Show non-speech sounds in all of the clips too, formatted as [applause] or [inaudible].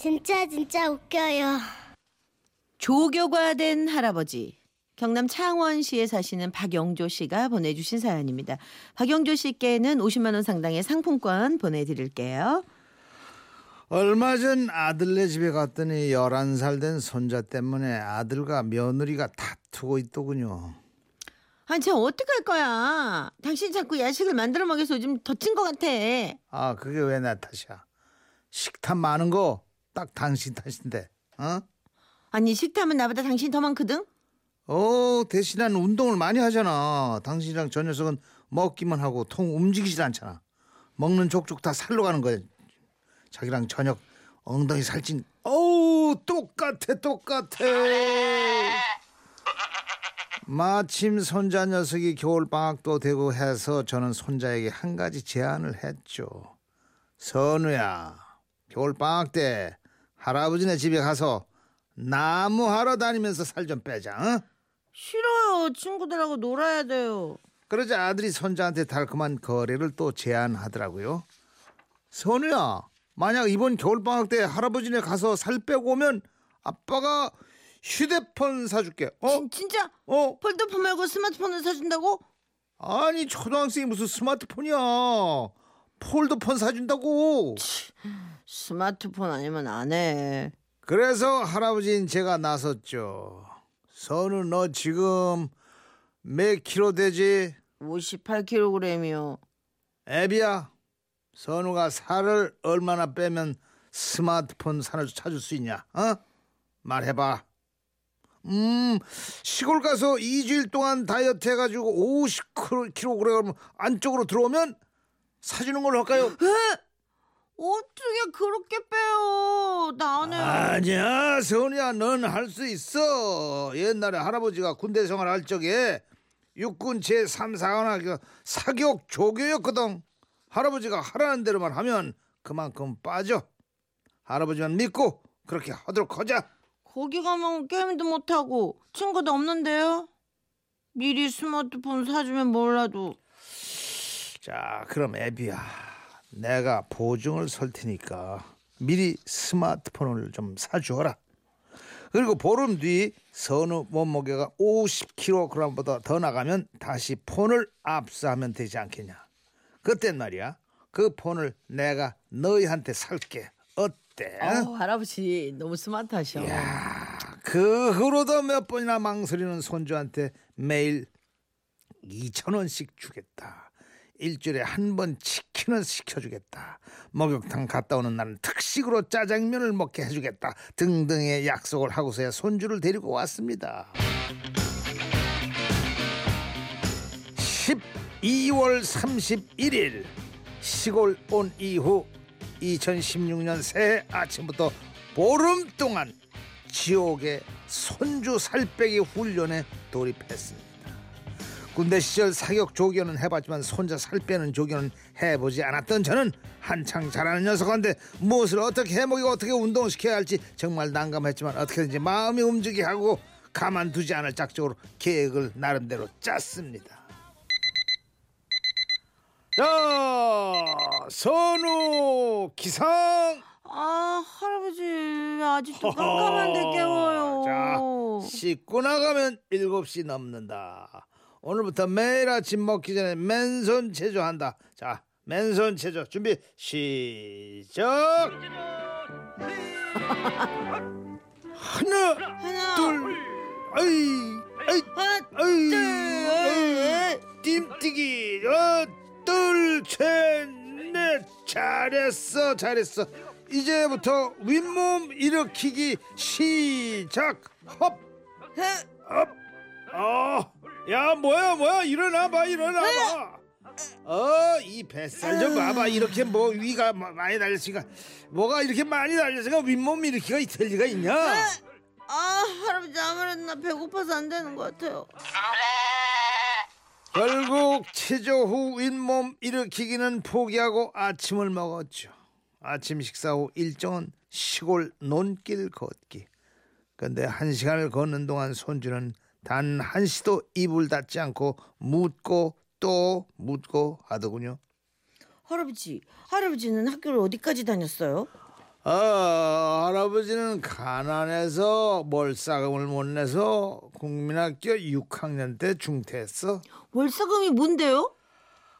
진짜 진짜 웃겨요. 조교가 된 할아버지. 경남 창원시에 사시는 박영조 씨가 보내주신 사연입니다. 박영조 씨께는 50만 원 상당의 상품권 보내드릴게요. 얼마 전 아들네 집에 갔더니 11살 된 손자 때문에 아들과 며느리가 다투고 있더군요. 아니 저 어떡할 거야. 당신 자꾸 야식을 만들어 먹여서 요즘 더친 것 같아. 아 그게 왜내 탓이야. 식탐 많은 거 딱 당신 탓인데. 어? 아니 식탐은 나보다 당신 더 많거든? 어 대신 난 운동을 많이 하잖아. 당신이랑 저 녀석은 먹기만 하고 통 움직이질 않잖아. 먹는 족족 다 살로 가는 거야. 자기랑 저녁 엉덩이 살찐 어우 똑같아 똑같아 마침 손자 녀석이 겨울 방학도 되고 해서 저는 손자에게 한 가지 제안을 했죠 선우야 겨울 방학 때 할아버지네 집에 가서 나무 하러 다니면서 살 좀 빼자 어? 싫어요. 친구들하고 놀아야 돼요. 그러자 아들이 손자한테 달콤한 거래를 또 제안하더라고요. 선우야, 만약 이번 겨울방학 때 할아버지네 가서 살 빼고 오면 아빠가 휴대폰 사줄게. 어? 진, 진짜 어? 폴더폰 말고 스마트폰을 사준다고? 아니 초등학생이 무슨 스마트폰이야. 폴더폰 사준다고. 스마트폰 아니면 안 해. 그래서 할아버지인 제가 나섰죠. 선우 너 지금 몇 킬로 되지? 58kg이요. 애비야, 선우가 살을 얼마나 빼면 스마트폰 사줄 찾을 수 있냐? 어? 말해봐. 음, 시골 가서 2주일 동안 다이어트 해가지고 50kg 안쪽으로 들어오면 사주는 걸로 할까요? 어떻게 그렇게 빼요? 나는 아니야, 선우야, 넌 할 수 있어. 옛날에 할아버지가 군대 생활할 적에 육군 제 3 사관학교 사격 조교였거든. 할아버지가 하라는 대로만 하면 그만큼 빠져. 할아버지만 믿고 그렇게 하도록 하자. 거기 가면 게임도 못 하고 친구도 없는데요. 미리 스마트폰 사주면 몰라도 자, 그럼 애비야. 내가 보증을 설 테니까 미리 스마트폰을 좀 사주어라. 그리고 보름 뒤 선우 몸무게가 50kg보다 더 나가면 다시 폰을 압수하면 되지 않겠냐. 그땐 말이야. 그 폰을 내가 너희한테 살게. 어때? 어, 할아버지 너무 스마트하셔. 그 후로도 몇 번이나 망설이는 손주한테 매일 2천 원씩 주겠다. 일주일에 한 번 치킨을 시켜주겠다. 목욕탕 갔다 오는 날은 특식으로 짜장면을 먹게 해주겠다. 등등의 약속을 하고서야 손주를 데리고 왔습니다. 12월 31일 시골 온 이후 2016년 새해 아침부터 보름 동안 지옥의 손주 살빼기 훈련에 돌입했습니다. 군대 시절 사격 조교는 해봤지만 손자 살 빼는 조교는 해보지 않았던 저는 한창 잘하는 녀석한테 무엇을 어떻게 해먹이고 어떻게 운동시켜야 할지 정말 난감했지만 어떻게든지 마음이 움직이게 하고 가만두지 않을 작정으로 계획을 나름대로 짰습니다. 자, 선우 기상. 아 할아버지 왜 아직도 깜깜한데 깨워요. 자, 씻고 나가면 7시 넘는다. 오늘부터 매일 아침 먹기 전에 맨손 체조한다. 자, 맨손 체조 준비 시작. [laughs] 하나, 하나 둘, 아이, 아이, 아이, 둘 아이, 띠뛰기, 어, 둘, 셋, 넷, 잘했어, 잘했어. 이제부터 윗몸 일으키기 시작. 헙, 헙, 어, 야, 뭐야, 뭐야, 일어나 봐, 일어나 봐. 어, 이 뱃살 좀 봐봐. 이렇게 뭐 위가 마- 많이 달렸으니까 뭐가 이렇게 많이 달렸으니까 윗몸 일으키기가 있을 리가 있냐? 아 할아버지 아무래도 나 배고파서 안 되는 것 같아요. 결국 체조 후 윗몸 일으키기는 포기하고 아침을 먹었죠. 아침 식사 후 일정은 시골 논길 걷기. 근데 한 시간을 걷는 동안 손주는 단 한시도 입을 닫지 않고 묻고 또 묻고 하더군요. 할아버지 할아버지는 학교를 어디까지 다녔어요? 어, 할아버지는 가난해서 몰사금을 못 내서 국민학교 6학년 때 중퇴했어. 월사금이 뭔데요?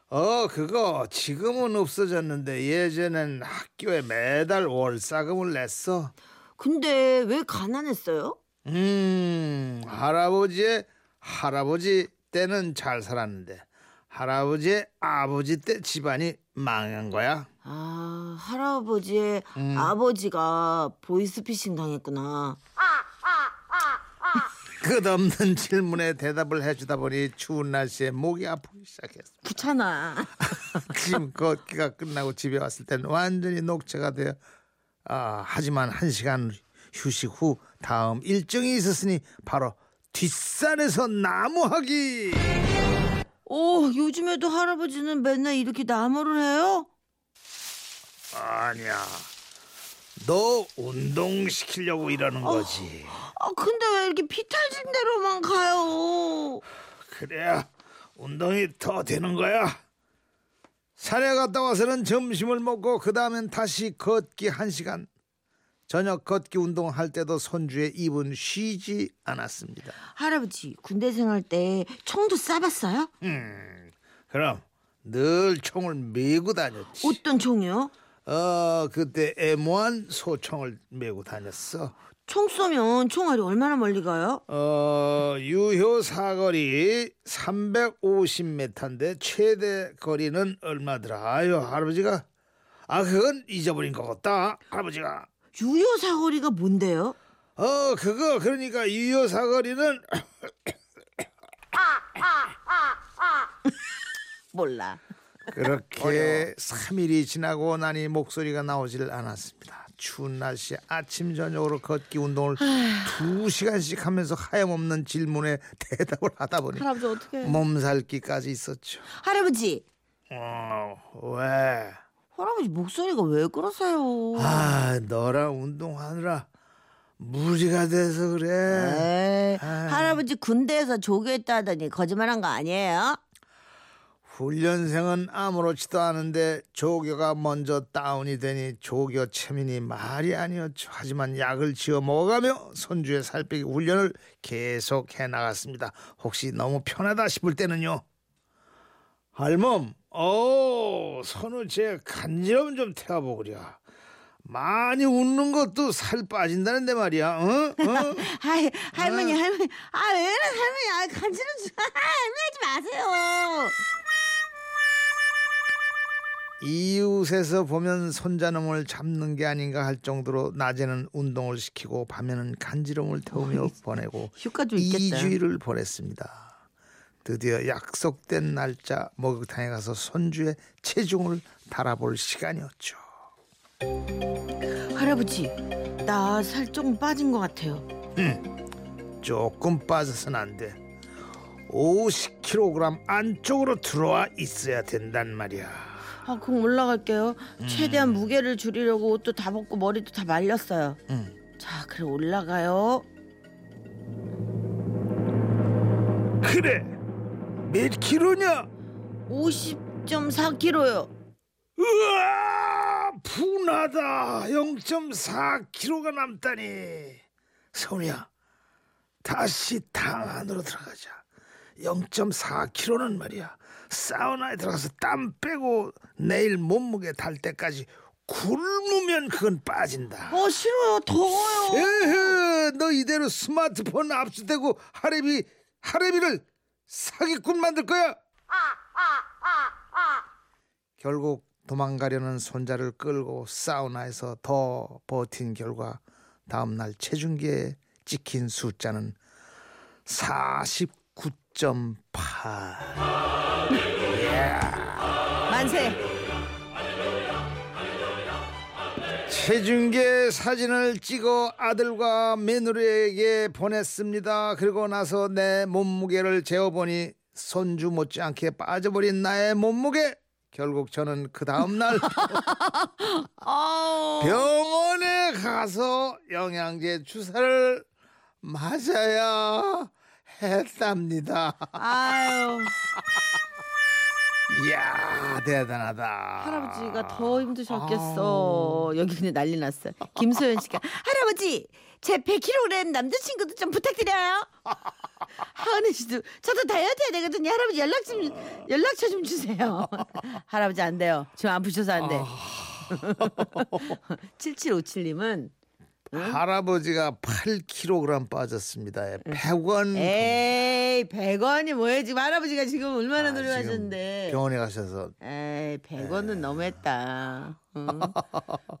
어, 그거 지금은 없어졌는데 예전엔 학교에 매달 월사금을 냈어. 근데 왜 가난했어요? 음, 할아버지의 할아버지 때는 잘 살았는데 할아버지의 아버지 때 집안이 망한 거야. 아, 할아버지의 음. 아버지가 보이스피싱 당했구나. [laughs] 끝없는 질문에 대답을 해주다 보니 추운 날씨에 목이 아프기 시작했어. 귀찮아. [laughs] 지금 걷기가 끝나고 집에 왔을 때는 완전히 녹초가 되어 아, 하지만 한 시간 휴식 후 다음 일정이 있었으니 바로 뒷산에서 나무하기. 오, 요즘에도 할아버지는 맨날 이렇게 나무를 해요? 아니야. 너 운동시키려고 이러는 거지. 아, 근데 왜 이렇게 피탈진 대로만 가요? 그래야 운동이 더 되는 거야. 산에 갔다 와서는 점심을 먹고 그 다음엔 다시 걷기 한 시간. 저녁 걷기 운동할 때도 손주의 입은 쉬지 않았습니다. 할아버지, 군대 생활 때 총도 쏴봤어요? 음, 그럼 늘 총을 메고 다녔지. 어떤 총이요? 어, 그때 애모한 소총을 메고 다녔어. 총 쏘면 총알이 얼마나 멀리 가요? 어, 유효 사거리 350m인데 최대 거리는 얼마더라? 아유, 할아버지가 아, 그건 잊어버린 것 같다. 할아버지가. 유효 사거리가 뭔데요? 어, 그거 그러니까 유효 사거리는 [laughs] 몰라. 그렇게 3일이 지나고 나니 목소리가 나오질 않았습니다. 추운 날씨에 아침 저녁으로 걷기 운동을 두 시간씩 하면서 하염없는 질문에 대답을 하다 보니 할아버지 어떻게? 몸살기까지 있었죠. 할아버지, 어, 왜? 할아버지 목소리가 왜 그러세요? 아, 너랑 운동하느라 무리가 돼서 그래. 에이, 아이. 할아버지 군대에서 조교했다더니 거짓말한 거 아니에요? 훈련생은 아무렇지도 않은데 조교가 먼저 다운이 되니 조교 체민이 말이 아니었죠. 하지만 약을 지어 먹어가며 손주의 살 빼기 훈련을 계속 해 나갔습니다. 혹시 너무 편하다 싶을 때는요. 할멈, 어, 선우 제 간지럼 좀 태워보구려. 많이 웃는 것도 살 빠진다는데 말이야. 어? 어? 하이, 할머니, 할머니, 아, 왜 이래, 할머니, 아, 간지럼 좀, 아, 할머니 하지 마세요. 이웃에서 보면 손자놈을 잡는 게 아닌가 할 정도로 낮에는 운동을 시키고 밤에는 간지럼을 태우며 보내고 휴가 좀 있겠다. 2주일을 보냈습니다. 드디어 약속된 날짜 목욕탕에 가서 손주의 체중을 달아볼 시간이었죠. 할아버지, 나 살 조금 빠진 것 같아요. 조금 빠져선 안 돼. 50kg 안쪽으로 들어와 있어야 된단 말이야. 아, 그럼 올라갈게요. 음. 최대한 무게를 줄이려고 옷도 다 벗고 머리도 다 말렸어요. 응. 자, 그래 올라가요. 그래. 몇 킬로냐? 50.4kg요. 으아 분하다 0.4kg가 남다니 선우야 다시 탕 안으로 들어가자 0.4kg는 말이야 사우나에 들어가서 땀 빼고 내일 몸무게 달 때까지 굶으면 그건 빠진다 어, 싫어요. 더워요. 에헤 너 이대로 스마트폰 압수되고 하레비 하레비를 사기꾼 만들 거야 결국 도망가려는 손자를 끌고 사우나에서 더 버틴 결과 다음날 체중계에 찍힌 숫자는 49.8 만세. 체중계 사진을 찍어 아들과 며느리에게 보냈습니다. 그리고 나서 내 몸무게를 재어보니 손주 못지않게 빠져버린 나의 몸무게. 결국 저는 그 다음날. [laughs] 병원에 가서 영양제 주사를 맞아야 했답니다. 아유. [laughs] 이야 대단하다. 할아버지가 더 힘드셨겠어. 여기 근데 난리 났어요. 김소연 씨가 할아버지 제 100kg 남자친구도 좀 부탁드려요. [laughs] 하은혜 씨도 저도 다이어트 해야 되거든요. 할아버지 연락 좀 연락처 좀 주세요. [laughs] 할아버지 안 돼요. 지금 안 푸셔서 안 돼. [laughs] 7757님은 할아버지가 8kg 빠졌습니다. 100원. 에이 100원이 뭐예요? 지금 할아버지가 지금 얼마나 아, 노력하셨는데. 병원에 가셔서 에이, 100원은 너무했다. 응.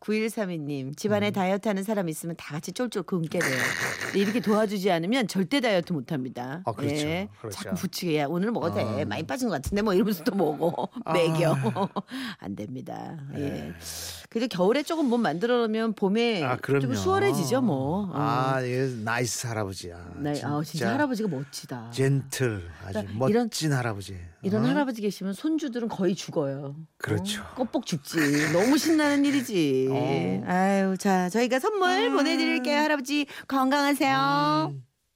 9132님, 집안에 다이어트 하는 사람 있으면 다 같이 쫄쫄 굶게 돼요. 근데 이렇게 도와주지 않으면 절대 다이어트 못 합니다. 아, 그렇죠. 그렇죠. 자꾸 부추겨, 야, 오늘 먹어도 돼. 많이 빠진 것 같은데, 뭐 이러면서 또 먹어. 먹여. [laughs] 안 됩니다. 예. 그래도 겨울에 조금 몸 만들어 놓으면 봄에 아. 좀 수월해지죠, 뭐. 어. 아, 이게 nice 할아버지야. 네, 아, 진짜 할아버지가 멋지다. 젠틀 아주 그러니까 이런- 멋진 할아버지. 이런 어? 할아버지 계시면 손주들은 거의 죽어요. 그렇죠. 어? 껌뻑 죽지. 너무 신나는 일이지. 어. 아유, 자, 저희가 선물 보내드릴게요. 할아버지 건강하세요. 음.